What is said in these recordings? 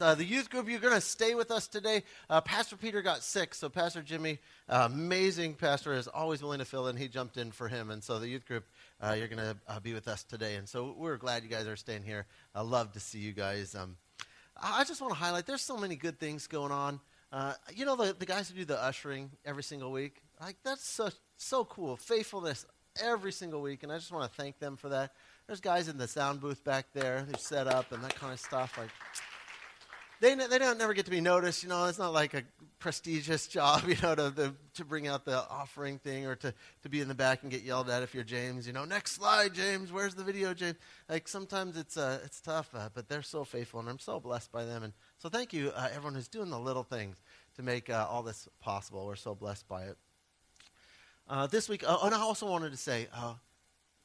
Uh, the youth group, you're going to stay with us today. Uh, pastor Peter got sick, so Pastor Jimmy, uh, amazing pastor, is always willing to fill in. He jumped in for him, and so the youth group, uh, you're going to uh, be with us today. And so we're glad you guys are staying here. I love to see you guys. Um, I just want to highlight there's so many good things going on. Uh, you know, the, the guys who do the ushering every single week, like that's so, so cool. Faithfulness every single week, and I just want to thank them for that. There's guys in the sound booth back there, they're set up and that kind of stuff. Like, they, they don't never get to be noticed. You know, it's not like a prestigious job, you know, to, to, to bring out the offering thing or to, to be in the back and get yelled at if you're James. You know, next slide, James. Where's the video, James? Like sometimes it's uh, it's tough, uh, but they're so faithful, and I'm so blessed by them. And so thank you, uh, everyone who's doing the little things to make uh, all this possible. We're so blessed by it. Uh, this week, uh, and I also wanted to say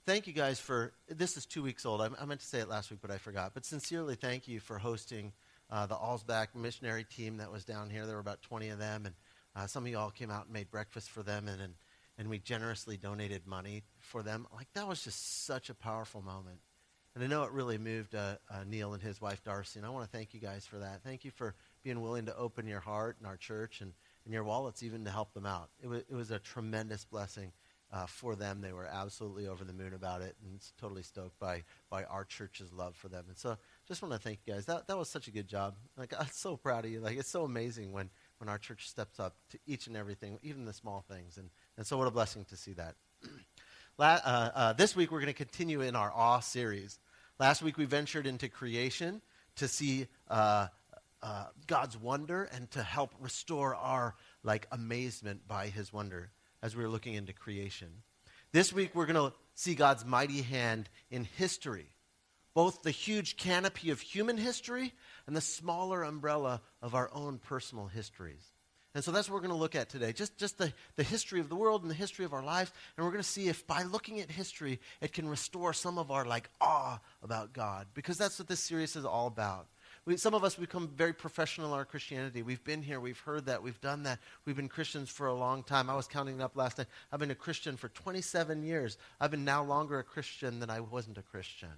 thank you guys for this is two weeks old. I, I, meant to say it last week, but I forgot. But sincerely, thank you for hosting uh, the Allsback missionary team that was down here. There were about 20 of them, and uh, some of you all came out and made breakfast for them, and, and, and we generously donated money for them. Like, that was just such a powerful moment. And I know it really moved uh, uh Neil and his wife Darcy, and I want to thank you guys for that. Thank you for being willing to open your heart and our church and, and your wallets even to help them out. It was, it was a tremendous blessing uh, for them. They were absolutely over the moon about it and totally stoked by, by our church's love for them. And so just want to thank you guys. That, that was such a good job. Like, I'm so proud of you. Like, it's so amazing when, when our church steps up to each and everything, even the small things. And, and so what a blessing to see that. La- uh, uh, this week, we're going to continue in our awe series. Last week, we ventured into creation to see uh, uh, God's wonder and to help restore our like amazement by his wonder as we were looking into creation. This week, we're going to see God's mighty hand in history, both the huge canopy of human history and the smaller umbrella of our own personal histories. And so that's what we're going to look at today. Just, just the, the history of the world and the history of our lives. And we're going to see if by looking at history, it can restore some of our like awe about God. Because that's what this series is all about. We, some of us become very professional in our Christianity. We've been here, we've heard that, we've done that. We've been Christians for a long time. I was counting it up last night. I've been a Christian for 27 years. I've been now longer a Christian than I wasn't a Christian.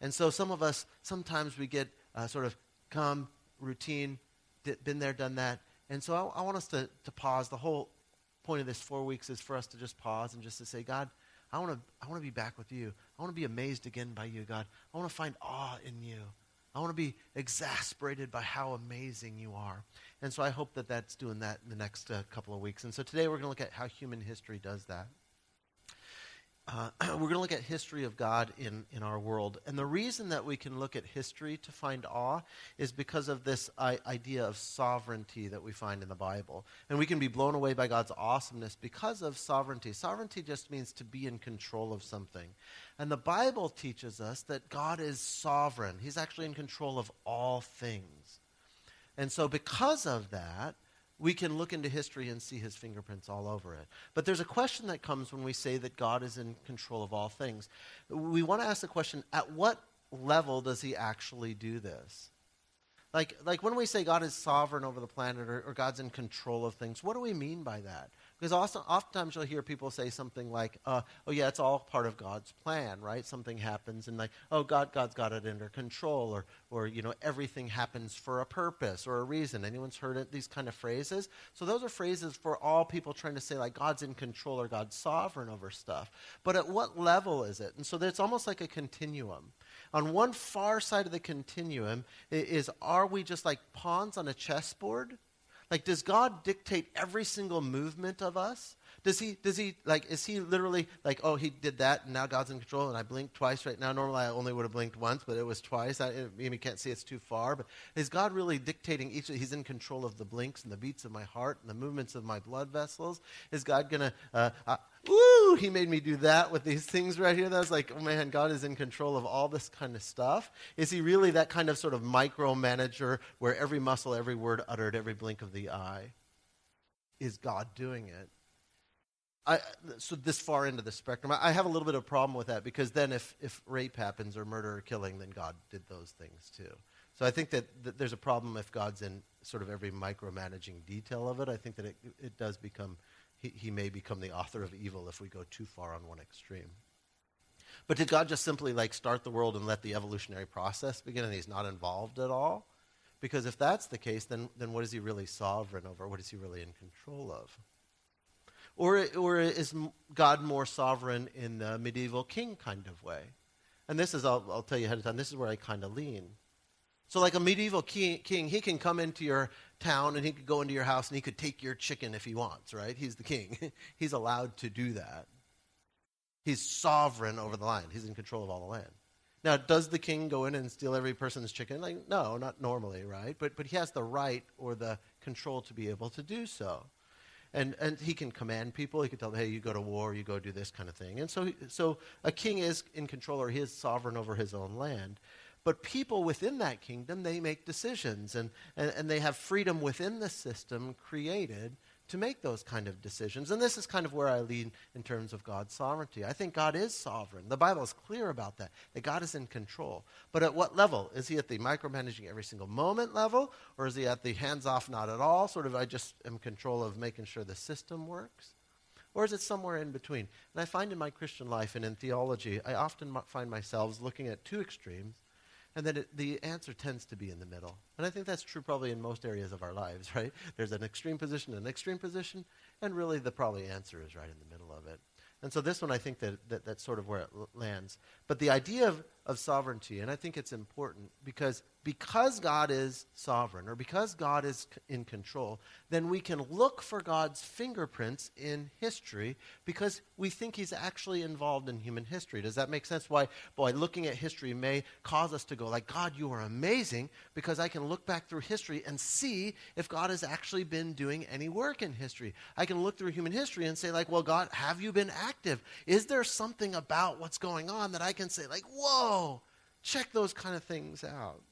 And so some of us, sometimes we get uh, sort of come, routine, d- been there, done that. And so I, I want us to, to pause. The whole point of this four weeks is for us to just pause and just to say, God, I want to I want to be back with you. I want to be amazed again by you, God. I want to find awe in you. I want to be exasperated by how amazing you are. And so I hope that that's doing that in the next uh, couple of weeks. And so today we're going to look at how human history does that. Uh, we're going to look at history of God in, in our world. And the reason that we can look at history to find awe is because of this I- idea of sovereignty that we find in the Bible. And we can be blown away by God's awesomeness because of sovereignty. Sovereignty just means to be in control of something. And the Bible teaches us that God is sovereign, He's actually in control of all things. And so, because of that, we can look into history and see his fingerprints all over it. But there's a question that comes when we say that God is in control of all things. We want to ask the question at what level does he actually do this? Like, like when we say God is sovereign over the planet or, or God's in control of things, what do we mean by that? Because also, oftentimes you'll hear people say something like, uh, "Oh yeah, it's all part of God's plan, right? Something happens, and like, oh God, God's got it under control, or, or you know, everything happens for a purpose or a reason." Anyone's heard it, these kind of phrases? So those are phrases for all people trying to say like God's in control or God's sovereign over stuff. But at what level is it? And so it's almost like a continuum. On one far side of the continuum is, are we just like pawns on a chessboard? Like, does God dictate every single movement of us? Does he, does he, like, is he literally like, oh, he did that and now God's in control and I blinked twice right now? Normally I only would have blinked once, but it was twice. I maybe can't see it's too far, but is God really dictating each, he's in control of the blinks and the beats of my heart and the movements of my blood vessels? Is God going to, uh, Woo, he made me do that with these things right here. That was like, oh man, God is in control of all this kind of stuff. Is he really that kind of sort of micromanager where every muscle, every word uttered, every blink of the eye? Is God doing it? I, so this far into the spectrum, I have a little bit of a problem with that because then if, if rape happens or murder or killing, then God did those things too. So I think that, that there's a problem if God's in sort of every micromanaging detail of it. I think that it, it does become he, he may become the author of evil if we go too far on one extreme. But did God just simply like start the world and let the evolutionary process begin and he's not involved at all? Because if that's the case, then, then what is he really sovereign over? What is he really in control of? Or, or is God more sovereign in the medieval king kind of way? And this is, I'll, I'll tell you ahead of time, this is where I kind of lean. So, like a medieval king, king, he can come into your town and he could go into your house and he could take your chicken if he wants, right? He's the king. He's allowed to do that. He's sovereign over the land, he's in control of all the land. Now, does the king go in and steal every person's chicken? Like, no, not normally, right? But, but he has the right or the control to be able to do so. And, and he can command people. He can tell them, hey, you go to war, you go do this kind of thing. And so, so a king is in control or he is sovereign over his own land. But people within that kingdom, they make decisions and, and, and they have freedom within the system created to make those kind of decisions. And this is kind of where I lean in terms of God's sovereignty. I think God is sovereign. The Bible is clear about that, that God is in control. But at what level? Is he at the micromanaging every single moment level? Or is he at the hands off, not at all? Sort of, I just am control of making sure the system works? Or is it somewhere in between? And I find in my Christian life and in theology, I often find myself looking at two extremes and then the answer tends to be in the middle. And I think that's true probably in most areas of our lives, right? There's an extreme position, an extreme position, and really the probably answer is right in the middle of it. And so this one, I think that, that that's sort of where it lands. But the idea of, of sovereignty, and I think it's important because because God is sovereign or because God is in control, then we can look for God's fingerprints in history because we think he's actually involved in human history. Does that make sense? Why, boy, looking at history may cause us to go like, God, you are amazing because I can look back through history and see if God has actually been doing any work in history. I can look through human history and say like, well, God, have you been active? Is there something about what's going on that I can say like, whoa, check those kind of things out?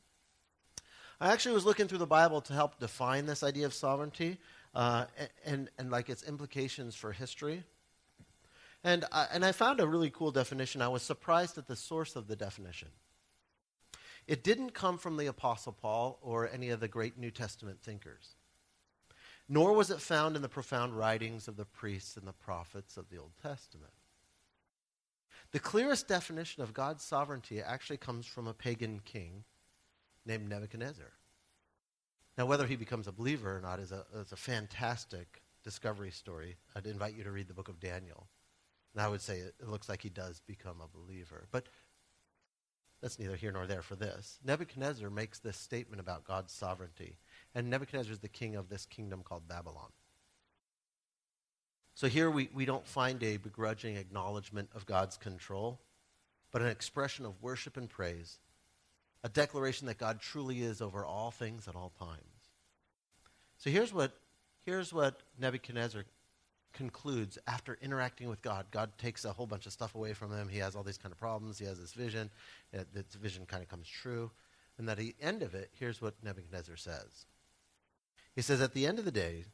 I actually was looking through the Bible to help define this idea of sovereignty uh, and, and, and, like its implications for history. And I, and I found a really cool definition. I was surprised at the source of the definition. It didn't come from the Apostle Paul or any of the great New Testament thinkers, nor was it found in the profound writings of the priests and the prophets of the Old Testament. The clearest definition of God's sovereignty actually comes from a pagan king named Nebuchadnezzar. Now, whether he becomes a believer or not is a, is a fantastic discovery story. I'd invite you to read the book of Daniel. And I would say it, it looks like he does become a believer. But that's neither here nor there for this. Nebuchadnezzar makes this statement about God's sovereignty. And Nebuchadnezzar is the king of this kingdom called Babylon. So here we, we don't find a begrudging acknowledgement of God's control, but an expression of worship and praise a declaration that God truly is over all things at all times. So here's what, here's what Nebuchadnezzar concludes after interacting with God. God takes a whole bunch of stuff away from him. He has all these kind of problems. He has this vision. Uh, this vision kind of comes true. And at the end of it, here's what Nebuchadnezzar says. He says, At the end of the day,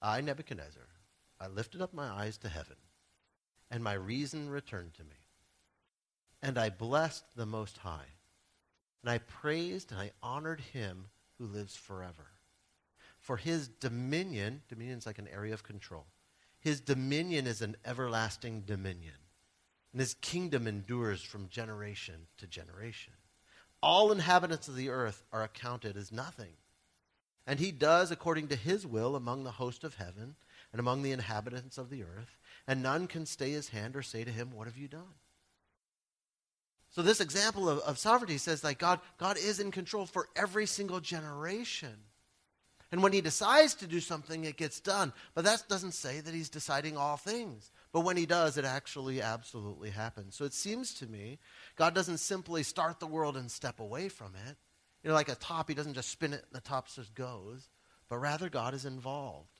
I, Nebuchadnezzar, I lifted up my eyes to heaven, and my reason returned to me. And I blessed the Most High and I praised and I honored him who lives forever. For his dominion, dominion is like an area of control. His dominion is an everlasting dominion. And his kingdom endures from generation to generation. All inhabitants of the earth are accounted as nothing. And he does according to his will among the host of heaven and among the inhabitants of the earth. And none can stay his hand or say to him, What have you done? So this example of, of sovereignty says like God, God is in control for every single generation. And when he decides to do something, it gets done. But that doesn't say that he's deciding all things. But when he does, it actually absolutely happens. So it seems to me God doesn't simply start the world and step away from it. You know, like a top, he doesn't just spin it and the top just goes. But rather, God is involved.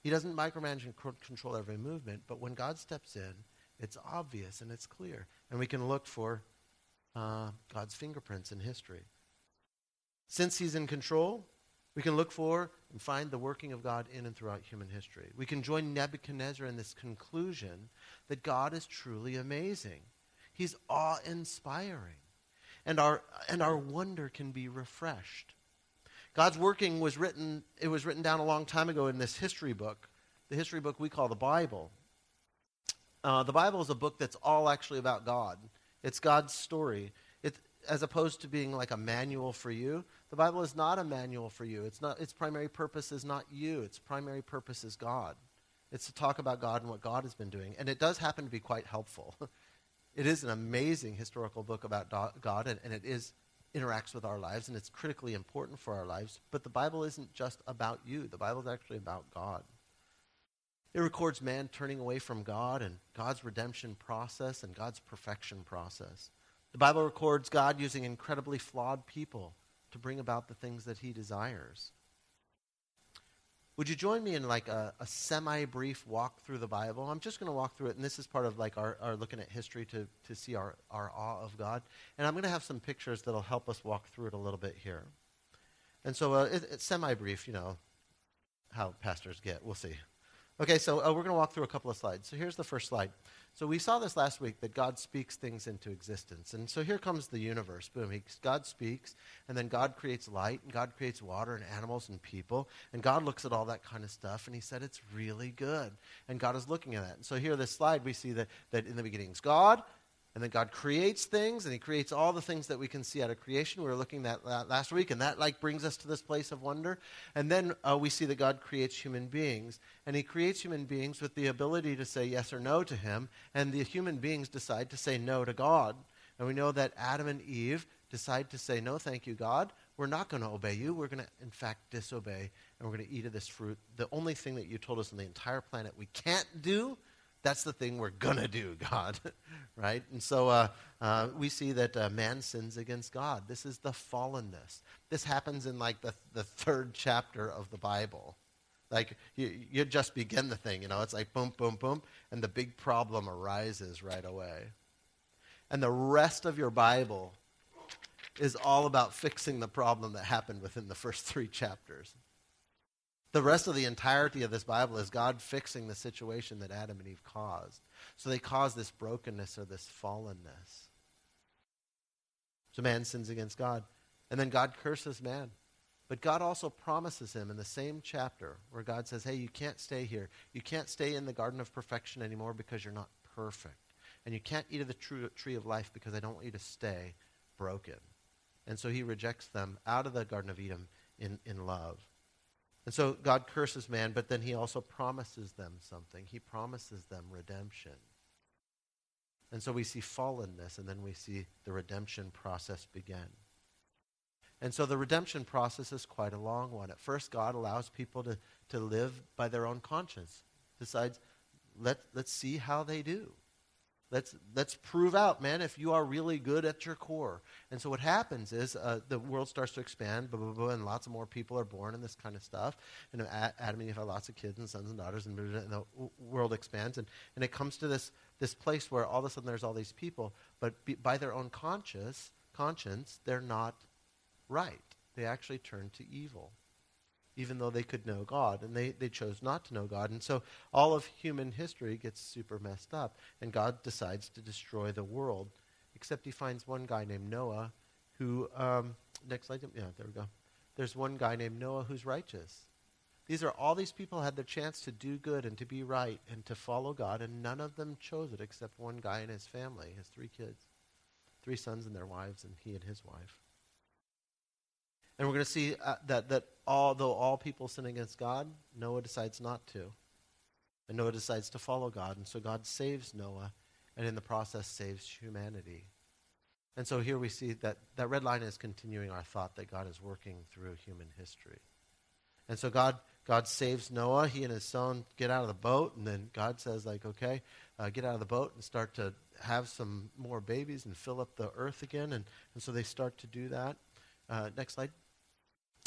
He doesn't micromanage and control every movement, but when God steps in, it's obvious and it's clear. And we can look for uh, God's fingerprints in history. Since He's in control, we can look for and find the working of God in and throughout human history. We can join Nebuchadnezzar in this conclusion that God is truly amazing. He's awe inspiring. And our, and our wonder can be refreshed. God's working was written, it was written down a long time ago in this history book, the history book we call the Bible. Uh, the Bible is a book that's all actually about God. It's God's story. It, as opposed to being like a manual for you, the Bible is not a manual for you. It's not, its primary purpose is not you, its primary purpose is God. It's to talk about God and what God has been doing. And it does happen to be quite helpful. it is an amazing historical book about God, and, and it is interacts with our lives, and it's critically important for our lives. But the Bible isn't just about you, the Bible is actually about God. It records man turning away from God and God's redemption process and God's perfection process. The Bible records God using incredibly flawed people to bring about the things that he desires. Would you join me in like a, a semi-brief walk through the Bible? I'm just going to walk through it, and this is part of like our, our looking at history to, to see our, our awe of God. And I'm going to have some pictures that'll help us walk through it a little bit here. And so uh, it, it's semi-brief, you know, how pastors get. We'll see. Okay, so uh, we're going to walk through a couple of slides. So here's the first slide. So we saw this last week that God speaks things into existence. And so here comes the universe. Boom. He, God speaks, and then God creates light, and God creates water, and animals, and people. And God looks at all that kind of stuff, and He said it's really good. And God is looking at that. And so here, this slide, we see that, that in the beginning is God, and then God creates things, and He creates all the things that we can see out of creation. We were looking at that last week, and that like brings us to this place of wonder. And then uh, we see that God creates human beings, and He creates human beings with the ability to say yes or no to Him, and the human beings decide to say no to God. And we know that Adam and Eve decide to say, No, thank you, God. We're not going to obey you. We're going to, in fact, disobey, and we're going to eat of this fruit. The only thing that you told us on the entire planet we can't do that's the thing we're going to do, God. right? And so uh, uh, we see that uh, man sins against God. This is the fallenness. This happens in like the, the third chapter of the Bible. Like you, you just begin the thing, you know, it's like boom, boom, boom, and the big problem arises right away. And the rest of your Bible is all about fixing the problem that happened within the first three chapters. The rest of the entirety of this Bible is God fixing the situation that Adam and Eve caused. So they caused this brokenness or this fallenness. So man sins against God. And then God curses man. But God also promises him in the same chapter where God says, hey, you can't stay here. You can't stay in the garden of perfection anymore because you're not perfect. And you can't eat of the tree of life because I don't want you to stay broken. And so he rejects them out of the Garden of Eden in, in love. And so God curses man, but then he also promises them something. He promises them redemption. And so we see fallenness, and then we see the redemption process begin. And so the redemption process is quite a long one. At first, God allows people to, to live by their own conscience, decides, let, let's see how they do. Let's, let's prove out, man, if you are really good at your core. And so what happens is uh, the world starts to expand, blah, blah, blah, and lots of more people are born and this kind of stuff. And Adam and Eve have lots of kids and sons and daughters, and, the world expands. And, and it comes to this, this place where all of a sudden there's all these people, but be, by their own conscience, conscience, they're not right. They actually turn to evil even though they could know God. And they, they chose not to know God. And so all of human history gets super messed up. And God decides to destroy the world. Except he finds one guy named Noah who, um, next slide, yeah, there we go. There's one guy named Noah who's righteous. These are all these people had their chance to do good and to be right and to follow God, and none of them chose it except one guy and his family, his three kids, three sons and their wives, and he and his wife. And we're going to see uh, that, that although all people sin against God, Noah decides not to. And Noah decides to follow God. And so God saves Noah, and in the process saves humanity. And so here we see that that red line is continuing our thought that God is working through human history. And so God, God saves Noah. He and his son get out of the boat, and then God says, like, okay, uh, get out of the boat and start to have some more babies and fill up the earth again. And, and so they start to do that. Uh, next slide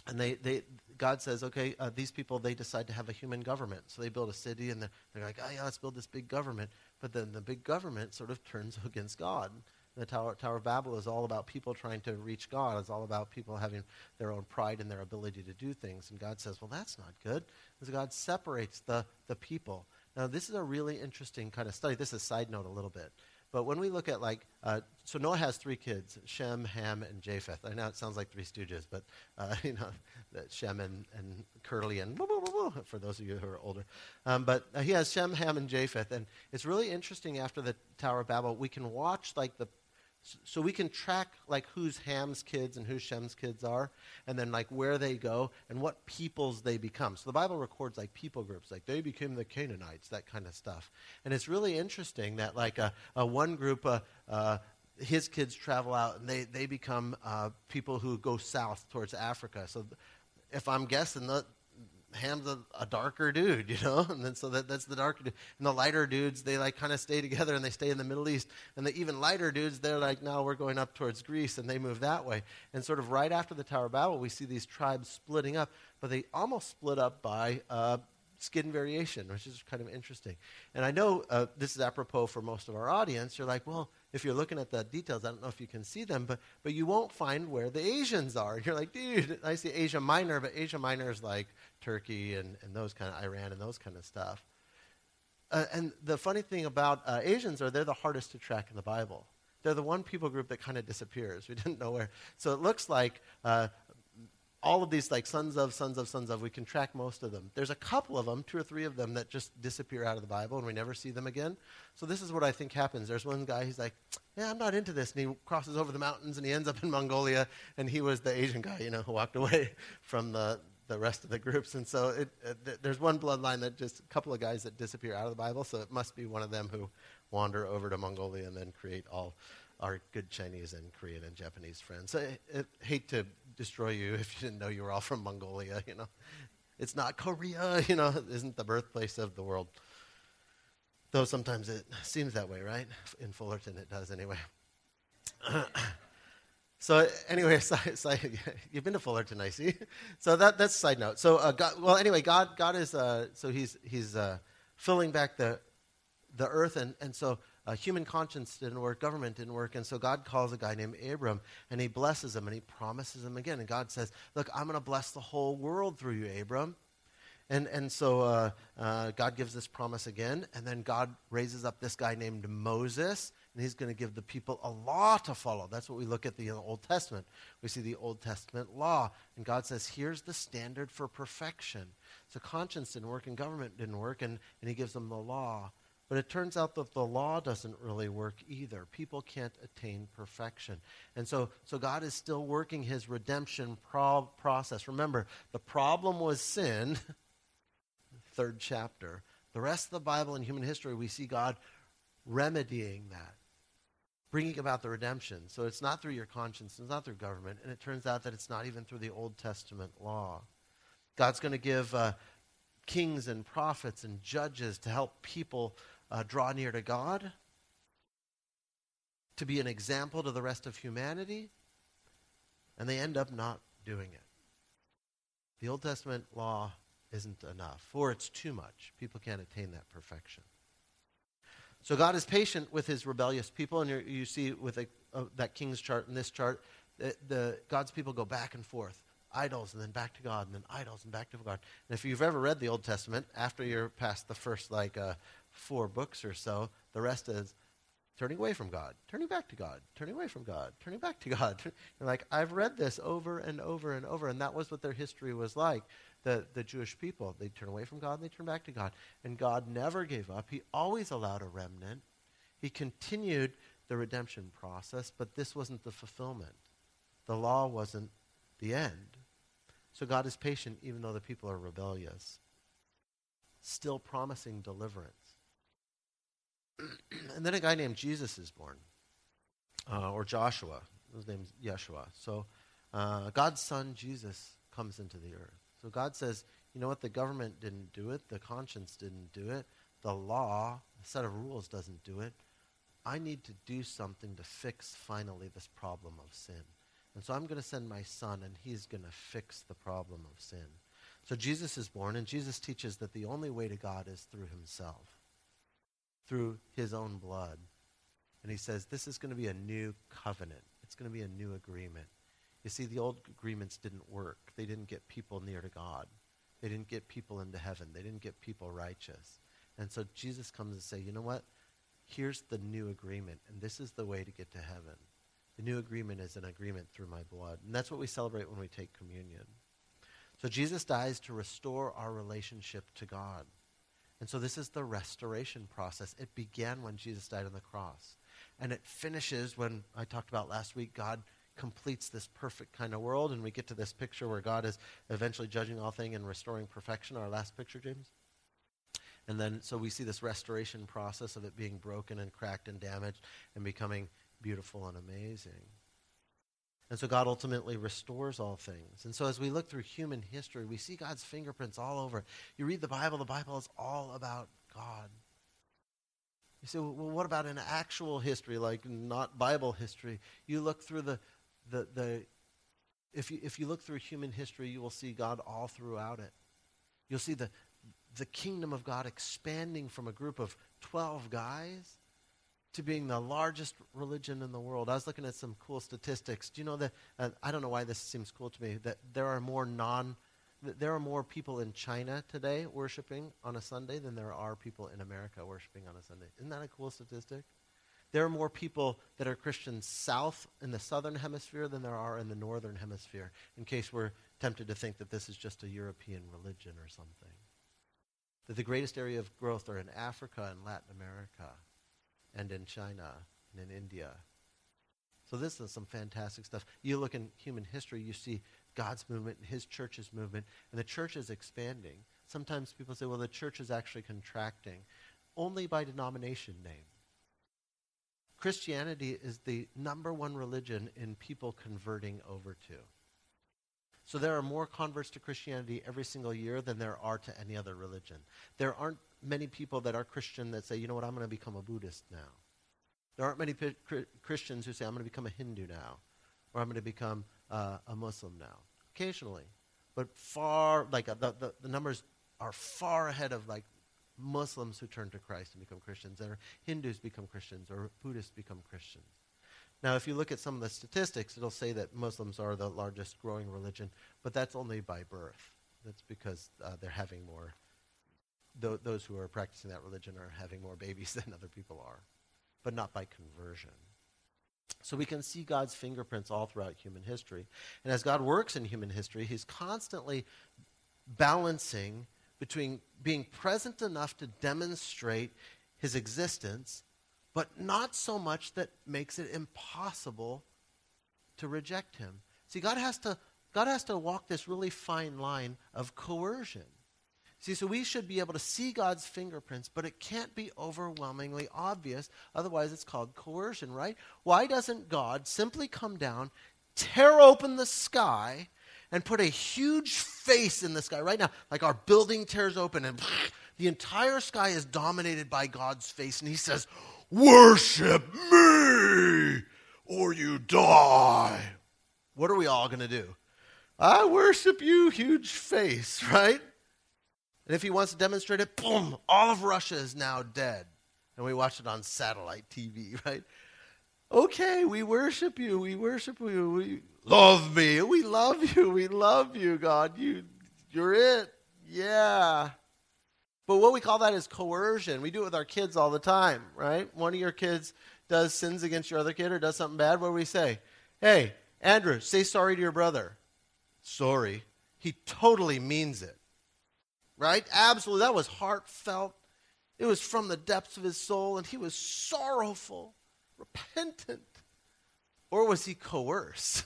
and they, they god says okay uh, these people they decide to have a human government. So they build a city and they're, they're like oh yeah let's build this big government. But then the big government sort of turns against god. The tower, tower of babel is all about people trying to reach god. It's all about people having their own pride in their ability to do things. And god says well that's not good. Because god separates the, the people. Now this is a really interesting kind of study. This is a side note a little bit but when we look at like, uh, so Noah has three kids, Shem, Ham, and Japheth. I know it sounds like Three Stooges, but uh, you know, Shem and, and Curly and blah, blah, blah, for those of you who are older. Um, but uh, he has Shem, Ham, and Japheth, and it's really interesting. After the Tower of Babel, we can watch like the so we can track like who's Ham's kids and who Shem's kids are, and then like where they go and what peoples they become. So the Bible records like people groups, like they became the Canaanites, that kind of stuff. And it's really interesting that like a, a one group, uh, uh, his kids travel out and they they become uh, people who go south towards Africa. So if I'm guessing, the, Ham's a, a, darker dude, you know, and then so that, that's the darker dude. And the lighter dudes, they like kind of stay together and they stay in the Middle East. And the even lighter dudes, they're like, now we're going up towards Greece, and they move that way. And sort of right after the Tower of Babel, we see these tribes splitting up, but they almost split up by uh, skin variation, which is kind of interesting. And I know uh, this is apropos for most of our audience. You're like, well, if you're looking at the details, I don't know if you can see them, but, but you won't find where the Asians are. You're like, dude, I see Asia Minor, but Asia Minor is like Turkey and, and those kind of, Iran and those kind of stuff. Uh, and the funny thing about uh, Asians are they're the hardest to track in the Bible. They're the one people group that kind of disappears. We didn't know where. So it looks like uh, all of these like sons of sons of sons of we can track most of them. There's a couple of them two or three of them that just disappear out of the bible and we never see them again. So this is what i think happens. There's one guy he's like yeah i'm not into this and he crosses over the mountains and he ends up in mongolia and he was the asian guy you know who walked away from the the rest of the groups. And so it, uh, it, there's one bloodline that just a couple of guys that disappear out of the bible so it must be one of them who wander over to mongolia and then create all our good Chinese and Korean and Japanese friends. I, I, hate to destroy you if you didn't know you were all from Mongolia, you know. It's not Korea, you know, isn't the birthplace of the world. Though sometimes it seems that way, right? In Fullerton it does anyway. so anyway, so, side, you've been to Fullerton, I see. So that, that's side note. So uh, God, well, anyway, God, God is, uh, so he's, he's uh, filling back the, the earth, and, and so uh, human conscience didn't work, government didn't work, and so God calls a guy named Abram, and he blesses him, and he promises him again. And God says, "Look, I'm going to bless the whole world through you, Abram." And and so uh, uh, God gives this promise again, and then God raises up this guy named Moses, and he's going to give the people a law to follow. That's what we look at the Old Testament. We see the Old Testament law, and God says, "Here's the standard for perfection." So conscience didn't work, and government didn't work, and, and he gives them the law. But it turns out that the law doesn't really work either. People can't attain perfection. And so, so God is still working his redemption pro- process. Remember, the problem was sin, third chapter. The rest of the Bible and human history, we see God remedying that, bringing about the redemption. So it's not through your conscience, it's not through government, and it turns out that it's not even through the Old Testament law. God's going to give uh, kings and prophets and judges to help people uh, draw near to God, to be an example to the rest of humanity, and they end up not doing it. The Old Testament law isn't enough, or it's too much. People can't attain that perfection. So God is patient with his rebellious people, and you see with a, uh, that king's chart and this chart, the, the, God's people go back and forth idols and then back to God and then idols and back to God. And if you've ever read the Old Testament, after you're past the first like uh, four books or so, the rest is turning away from God, turning back to God, turning away from God, turning back to God. You're like, I've read this over and over and over, and that was what their history was like. The, the Jewish people, they turn away from God and they turn back to God. And God never gave up. He always allowed a remnant. He continued the redemption process, but this wasn't the fulfillment. The law wasn't the end. So God is patient even though the people are rebellious, still promising deliverance. and then a guy named Jesus is born, uh, or Joshua. His name's Yeshua. So uh, God's son, Jesus, comes into the earth. So God says, you know what? The government didn't do it. The conscience didn't do it. The law, the set of rules doesn't do it. I need to do something to fix finally this problem of sin. And so I'm going to send my son, and he's going to fix the problem of sin. So Jesus is born, and Jesus teaches that the only way to God is through himself through his own blood. And he says, This is going to be a new covenant. It's going to be a new agreement. You see, the old agreements didn't work. They didn't get people near to God. They didn't get people into heaven. They didn't get people righteous. And so Jesus comes and say, you know what? Here's the new agreement, and this is the way to get to heaven. The new agreement is an agreement through my blood. And that's what we celebrate when we take communion. So Jesus dies to restore our relationship to God. And so this is the restoration process. It began when Jesus died on the cross. and it finishes when I talked about last week, God completes this perfect kind of world, and we get to this picture where God is eventually judging all things and restoring perfection. Our last picture, James? And then, so we see this restoration process of it being broken and cracked and damaged and becoming beautiful and amazing. And so God ultimately restores all things. And so as we look through human history, we see God's fingerprints all over. You read the Bible, the Bible is all about God. You say, well, what about in actual history, like not Bible history? You look through the, the, the if, you, if you look through human history, you will see God all throughout it. You'll see the, the kingdom of God expanding from a group of 12 guys to being the largest religion in the world. I was looking at some cool statistics. Do you know that? Uh, I don't know why this seems cool to me. That there are more non, there are more people in China today worshiping on a Sunday than there are people in America worshiping on a Sunday. Isn't that a cool statistic? There are more people that are Christians south in the southern hemisphere than there are in the northern hemisphere. In case we're tempted to think that this is just a European religion or something that the greatest area of growth are in Africa and Latin America and in China and in India. So this is some fantastic stuff. You look in human history, you see God's movement his church's movement, and the church is expanding. Sometimes people say, well, the church is actually contracting. Only by denomination name. Christianity is the number one religion in people converting over to. So there are more converts to Christianity every single year than there are to any other religion. There aren't many people that are Christian that say, you know what, I'm going to become a Buddhist now. There aren't many p- Christians who say, I'm going to become a Hindu now, or I'm going to become uh, a Muslim now. Occasionally. But far, like uh, the, the, the numbers are far ahead of like Muslims who turn to Christ and become Christians, or Hindus become Christians, or Buddhists become Christians. Now, if you look at some of the statistics, it'll say that Muslims are the largest growing religion, but that's only by birth. That's because uh, they're having more, th- those who are practicing that religion are having more babies than other people are, but not by conversion. So we can see God's fingerprints all throughout human history. And as God works in human history, he's constantly balancing between being present enough to demonstrate his existence but not so much that makes it impossible to reject him. See, God has to, God has to walk this really fine line of coercion. See, so we should be able to see God's fingerprints, but it can't be overwhelmingly obvious. Otherwise, it's called coercion, right? Why doesn't God simply come down, tear open the sky, and put a huge face in the sky right now? Like our building tears open, and the entire sky is dominated by God's face, and He says, Worship me or you die. What are we all going to do? I worship you, huge face, right? And if he wants to demonstrate it, boom, all of Russia is now dead. And we watch it on satellite TV, right? Okay, we worship you. We worship you. We love me. We love you. We love you, God. You you're it. Yeah. But what we call that is coercion. We do it with our kids all the time, right? One of your kids does sins against your other kid or does something bad. What do we say? Hey, Andrew, say sorry to your brother. Sorry. He totally means it. Right? Absolutely. That was heartfelt. It was from the depths of his soul, and he was sorrowful, repentant. Or was he coerced?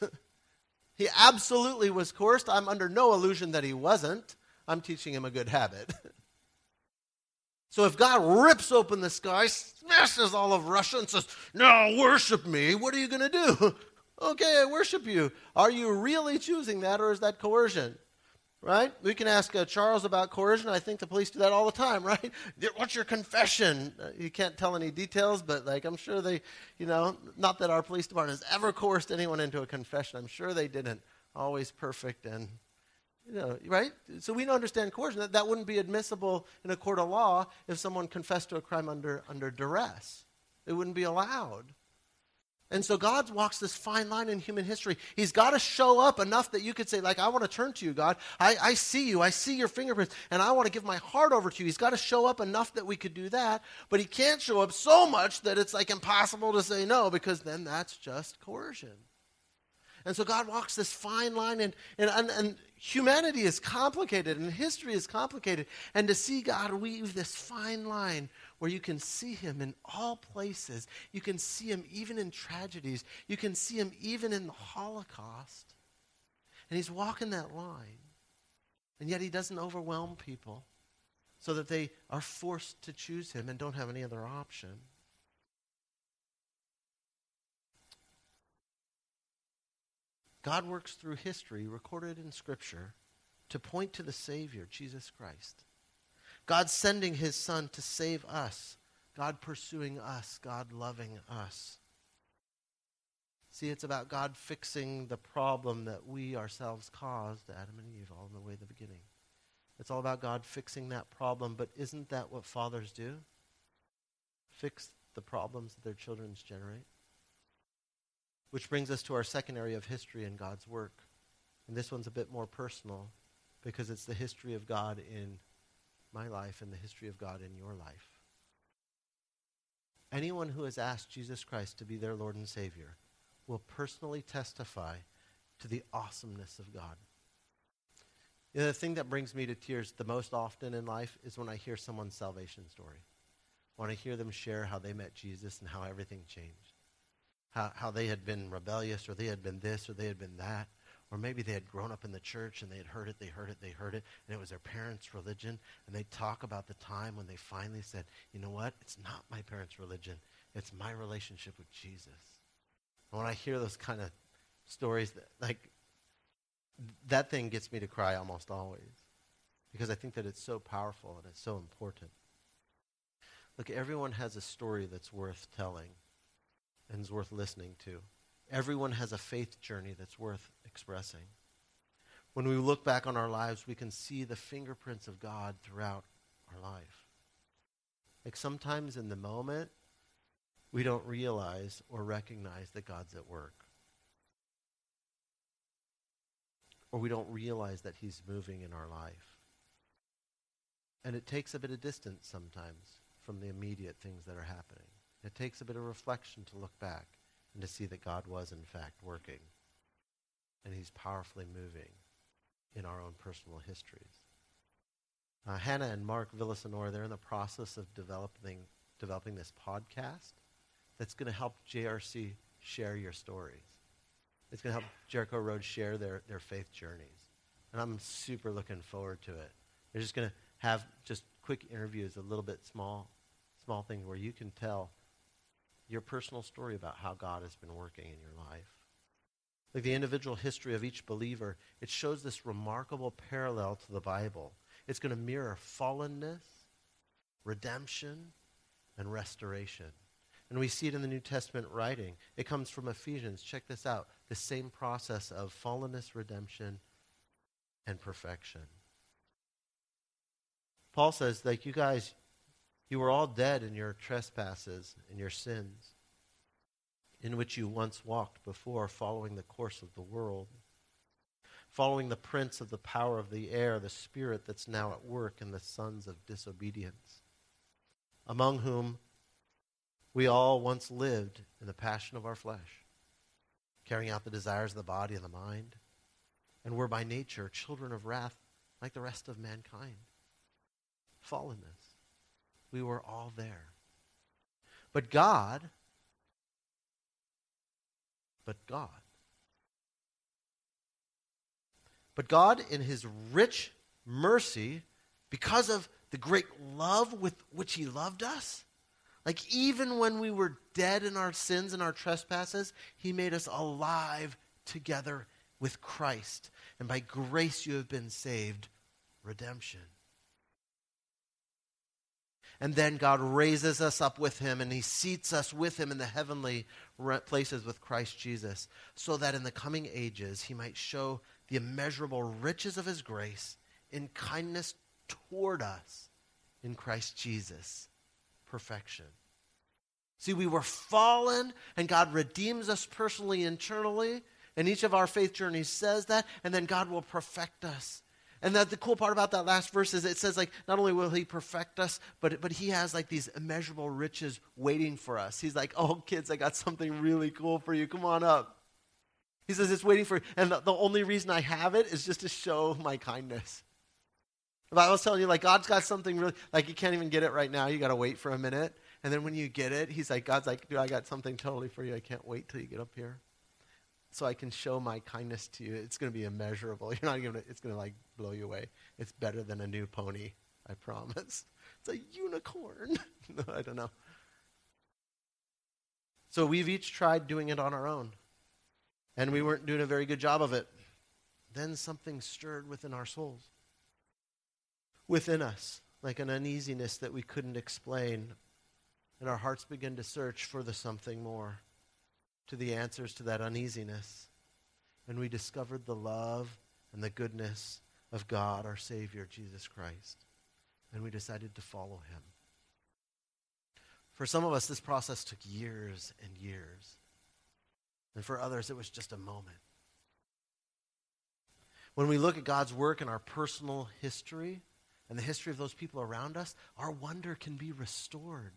he absolutely was coerced. I'm under no illusion that he wasn't. I'm teaching him a good habit. So if God rips open the sky, smashes all of Russia, and says, Now worship me, what are you going to do? okay, I worship you. Are you really choosing that, or is that coercion? Right? We can ask uh, Charles about coercion. I think the police do that all the time, right? What's your confession? Uh, you can't tell any details, but like I'm sure they, you know, not that our police department has ever coerced anyone into a confession. I'm sure they didn't. Always perfect and you know, right? So we don't understand coercion. That, that wouldn't be admissible in a court of law if someone confessed to a crime under, under duress. It wouldn't be allowed. And so God walks this fine line in human history. He's got to show up enough that you could say, like, I want to turn to you, God. I, I see you. I see your fingerprints, and I want to give my heart over to you. He's got to show up enough that we could do that, but he can't show up so much that it's like impossible to say no, because then that's just coercion. And so God walks this fine line, and, and, and, and, humanity is complicated, and history is complicated. And to see God weave this fine line where you can see Him in all places, you can see Him even in tragedies, you can see Him even in the Holocaust. And He's walking that line. And yet He doesn't overwhelm people so that they are forced to choose Him and don't have any other option. God works through history recorded in Scripture to point to the Savior, Jesus Christ. God sending his Son to save us, God pursuing us, God loving us. See, it's about God fixing the problem that we ourselves caused, Adam and Eve, all the way of the beginning. It's all about God fixing that problem, but isn't that what fathers do? Fix the problems that their children generate? Which brings us to our second area of history in God's work. And this one's a bit more personal because it's the history of God in my life and the history of God in your life. Anyone who has asked Jesus Christ to be their Lord and Savior will personally testify to the awesomeness of God. You know, the thing that brings me to tears the most often in life is when I hear someone's salvation story. When I hear them share how they met Jesus and how everything changed how, how they had been rebellious or they had been this or they had been that. Or maybe they had grown up in the church and they had heard it, they heard it, they heard it, and it was their parents' religion. And they talk about the time when they finally said, you know what? It's not my parents' religion, it's my relationship with Jesus. And when I hear those kind of stories, that, like, that thing gets me to cry almost always because I think that it's so powerful and it's so important. Look, everyone has a story that's worth telling and is worth listening to. Everyone has a faith journey that's worth expressing. When we look back on our lives, we can see the fingerprints of God throughout our life. Like sometimes in the moment, we don't realize or recognize that God's at work. Or we don't realize that He's moving in our life. And it takes a bit of distance sometimes from the immediate things that are happening. It takes a bit of reflection to look back and to see that God was, in fact, working. And he's powerfully moving in our own personal histories. Uh, Hannah and Mark Villasenor, they're in the process of developing, developing this podcast that's going to help JRC share your stories. It's going to help Jericho Road share their, their faith journeys. And I'm super looking forward to it. They're just going to have just quick interviews, a little bit small, small things where you can tell your personal story about how God has been working in your life. Like the individual history of each believer, it shows this remarkable parallel to the Bible. It's going to mirror fallenness, redemption, and restoration. And we see it in the New Testament writing. It comes from Ephesians. Check this out the same process of fallenness, redemption, and perfection. Paul says, like, you guys, you were all dead in your trespasses and your sins, in which you once walked before, following the course of the world, following the prince of the power of the air, the spirit that's now at work in the sons of disobedience, among whom we all once lived in the passion of our flesh, carrying out the desires of the body and the mind, and were by nature children of wrath like the rest of mankind. Fallenness we were all there. But God, but God, but God, in his rich mercy, because of the great love with which he loved us, like even when we were dead in our sins and our trespasses, he made us alive together with Christ. And by grace you have been saved. Redemption. And then God raises us up with him and he seats us with him in the heavenly places with Christ Jesus, so that in the coming ages he might show the immeasurable riches of his grace in kindness toward us in Christ Jesus. Perfection. See, we were fallen, and God redeems us personally, internally. And each of our faith journeys says that, and then God will perfect us and that the cool part about that last verse is it says like not only will he perfect us, but but he has like these immeasurable riches waiting for us. He's like, "Oh kids, I got something really cool for you. Come on up." He says, It's waiting for you. And the, the only reason I have it is just to show my kindness. If I was telling you, like, God's got something really, like, you can't even get it right now. You got to wait for a minute. And then when you get it, He's like, God's like, dude, I got something totally for you. I can't wait till you get up here. So I can show my kindness to you. It's going to be immeasurable. You're not going to, it's going to, like, blow you away. It's better than a new pony, I promise. It's a unicorn. no, I don't know. So we've each tried doing it on our own, and we weren't doing a very good job of it. Then something stirred within our souls, within us, like an uneasiness that we couldn't explain. And our hearts began to search for the something more, to the answers to that uneasiness. And we discovered the love and the goodness of God, our Savior, Jesus Christ. And we decided to follow him. For some of us, this process took years and years. And for others, it was just a moment. When we look at God's work in our personal history and the history of those people around us, our wonder can be restored.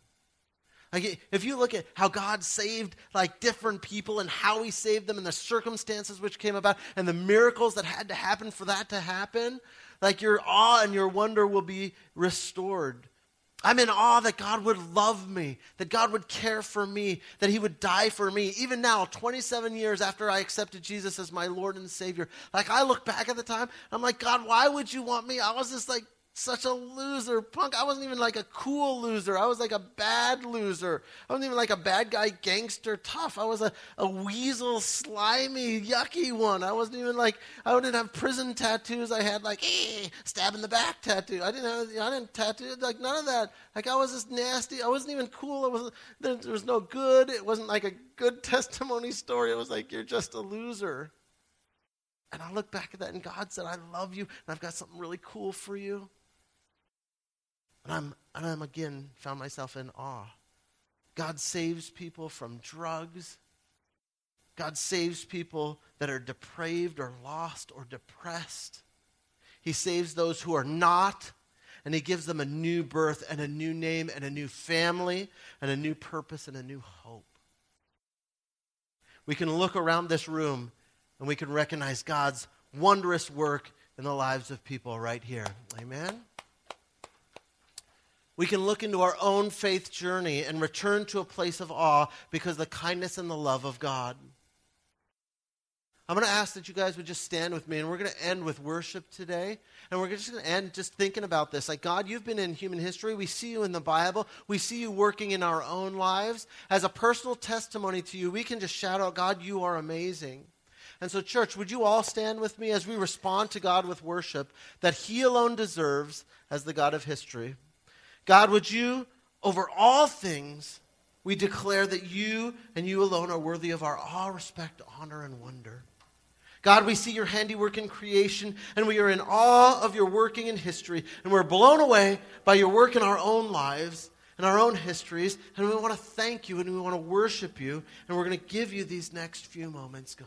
Like if you look at how God saved like different people and how he saved them and the circumstances which came about and the miracles that had to happen for that to happen, like your awe and your wonder will be restored. I'm in awe that God would love me, that God would care for me, that He would die for me. Even now, 27 years after I accepted Jesus as my Lord and Savior, like I look back at the time, I'm like, God, why would you want me? I was just like such a loser punk. I wasn't even like a cool loser. I was like a bad loser. I wasn't even like a bad guy, gangster, tough. I was a, a weasel, slimy, yucky one. I wasn't even like, I didn't have prison tattoos. I had like, eh, stab in the back tattoo. I didn't have, I didn't tattoo, like none of that. Like I was just nasty. I wasn't even cool. It was, there, there was no good. It wasn't like a good testimony story. It was like, you're just a loser. And I look back at that and God said, I love you and I've got something really cool for you. And I'm, and I'm again found myself in awe. God saves people from drugs. God saves people that are depraved or lost or depressed. He saves those who are not, and He gives them a new birth and a new name and a new family and a new purpose and a new hope. We can look around this room and we can recognize God's wondrous work in the lives of people right here. Amen? We can look into our own faith journey and return to a place of awe because the kindness and the love of God. I'm going to ask that you guys would just stand with me, and we're going to end with worship today. And we're just going to end just thinking about this. Like, God, you've been in human history. We see you in the Bible. We see you working in our own lives. As a personal testimony to you, we can just shout out, God, you are amazing. And so, church, would you all stand with me as we respond to God with worship that He alone deserves as the God of history? God, would you, over all things, we declare that you and you alone are worthy of our awe, respect, honor, and wonder. God, we see your handiwork in creation, and we are in awe of your working in history, and we're blown away by your work in our own lives and our own histories, and we want to thank you and we want to worship you, and we're going to give you these next few moments, God.